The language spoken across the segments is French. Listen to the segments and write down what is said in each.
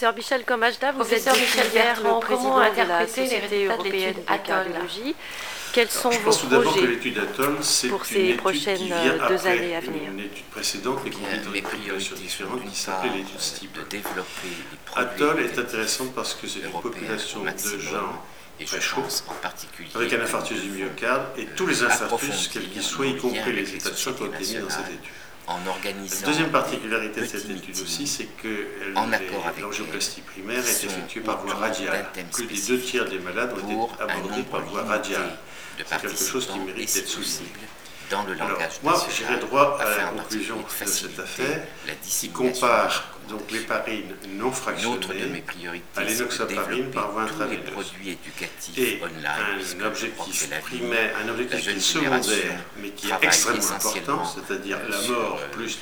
Professeur Michel Comajda, vous Professeur êtes Michel Bertrand, le comment président de la interpréter les Société résultats de européenne l'étude de cardiologie? Quels sont Je vos pense tout d'abord que projets l'étude Atoll, c'est pour une ces étude prochaines, qui euh, vient deux après années à venir? Une étude précédente, mes des populations priorités sont différentes, qui s'appelait l'étude euh, de développer les produits Atoll est intéressante parce que c'est une population de gens et je très chauds, pense en particulier avec un infarctus du myocarde, et euh, tous les infarctus, quels qu'ils soient, y compris les les états de choc, ont été mis dans cette étude. En organisant La deuxième particularité de cette étude aussi, c'est que l'angioplastie primaire est effectuée par voie radiale. Plus des deux tiers des malades ont été abordés par voie radiale. C'est quelque chose qui mérite d'être souligné. dans le Alors, langage moi, national, j'irai droit à la conclusion de cette affaire, la qui compare donc l'héparine non Une autre de fractionnée mes priorités, c'est de développer tous les produits éducatifs et online, un objectif primaire, un objectif secondaire, mais qui est extrêmement important, c'est-à-dire la mort euh, plus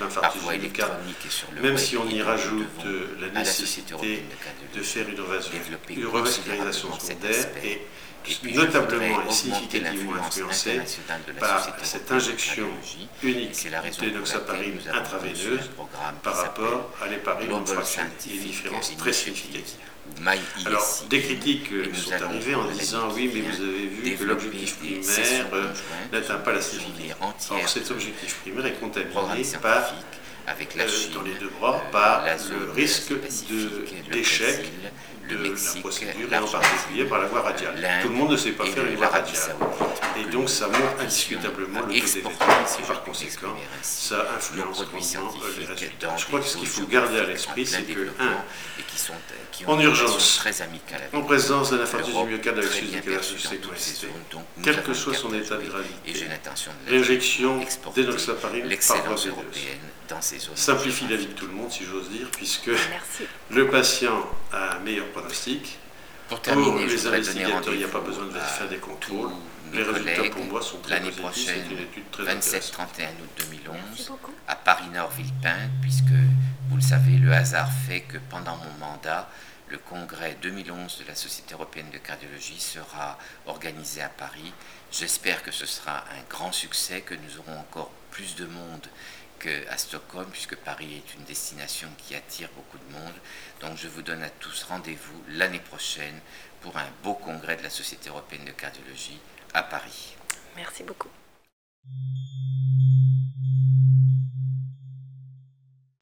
le même si on y rajoute euh, la nécessité de faire une revascularisation secondaire et notablement et significativement la par cette injection unique d'énoxaparine intraveineuse par rapport à l'héparine différence très. Alors, des critiques euh, sont arrivées en disant oui, mais vous avez vu que l'objectif des primaire euh, n'atteint pas la entière Or, cet de objectif primaire est contaminé par scientifique avec la euh, Chine, dans les deux bras par la le risque de- d'échec de le la procédure, et en particulier par la voie radiale. Tout le monde ne sait pas faire une voie radiale. Et donc ça montre indiscutablement le taux et par conséquent, ça influence grandement euh, les résultats. Je crois que ce qu'il faut garder à l'esprit, c'est que, un, et qui sont, qui ont en urgence, en présence d'un infarctus du myocarde avec. Donc, nous quel que soit son état de gravité, l'injection d'énoxaparine par voie l'excellence veineuse européenne dans ces zones simplifie la vie de tout le monde, si j'ose dire, puisque Merci. le patient a un meilleur pronostic. Pour Pour terminer, les investigateurs, il n'y a pas besoin de faire des contrôles. Mes collègues pour moi sont très l'année prochaine, C'est une étude très 27-31 intéressante. août 2011, Merci beaucoup. à Paris-Nord-Villepinte, puisque vous le savez, le hasard fait que pendant mon mandat, le congrès 2011 de la Société européenne de cardiologie sera organisé à Paris. J'espère que ce sera un grand succès, que nous aurons encore plus de monde qu'à Stockholm, puisque Paris est une destination qui attire beaucoup de monde. Donc je vous donne à tous rendez-vous l'année prochaine pour un beau congrès de la Société européenne de cardiologie à Paris. Merci beaucoup.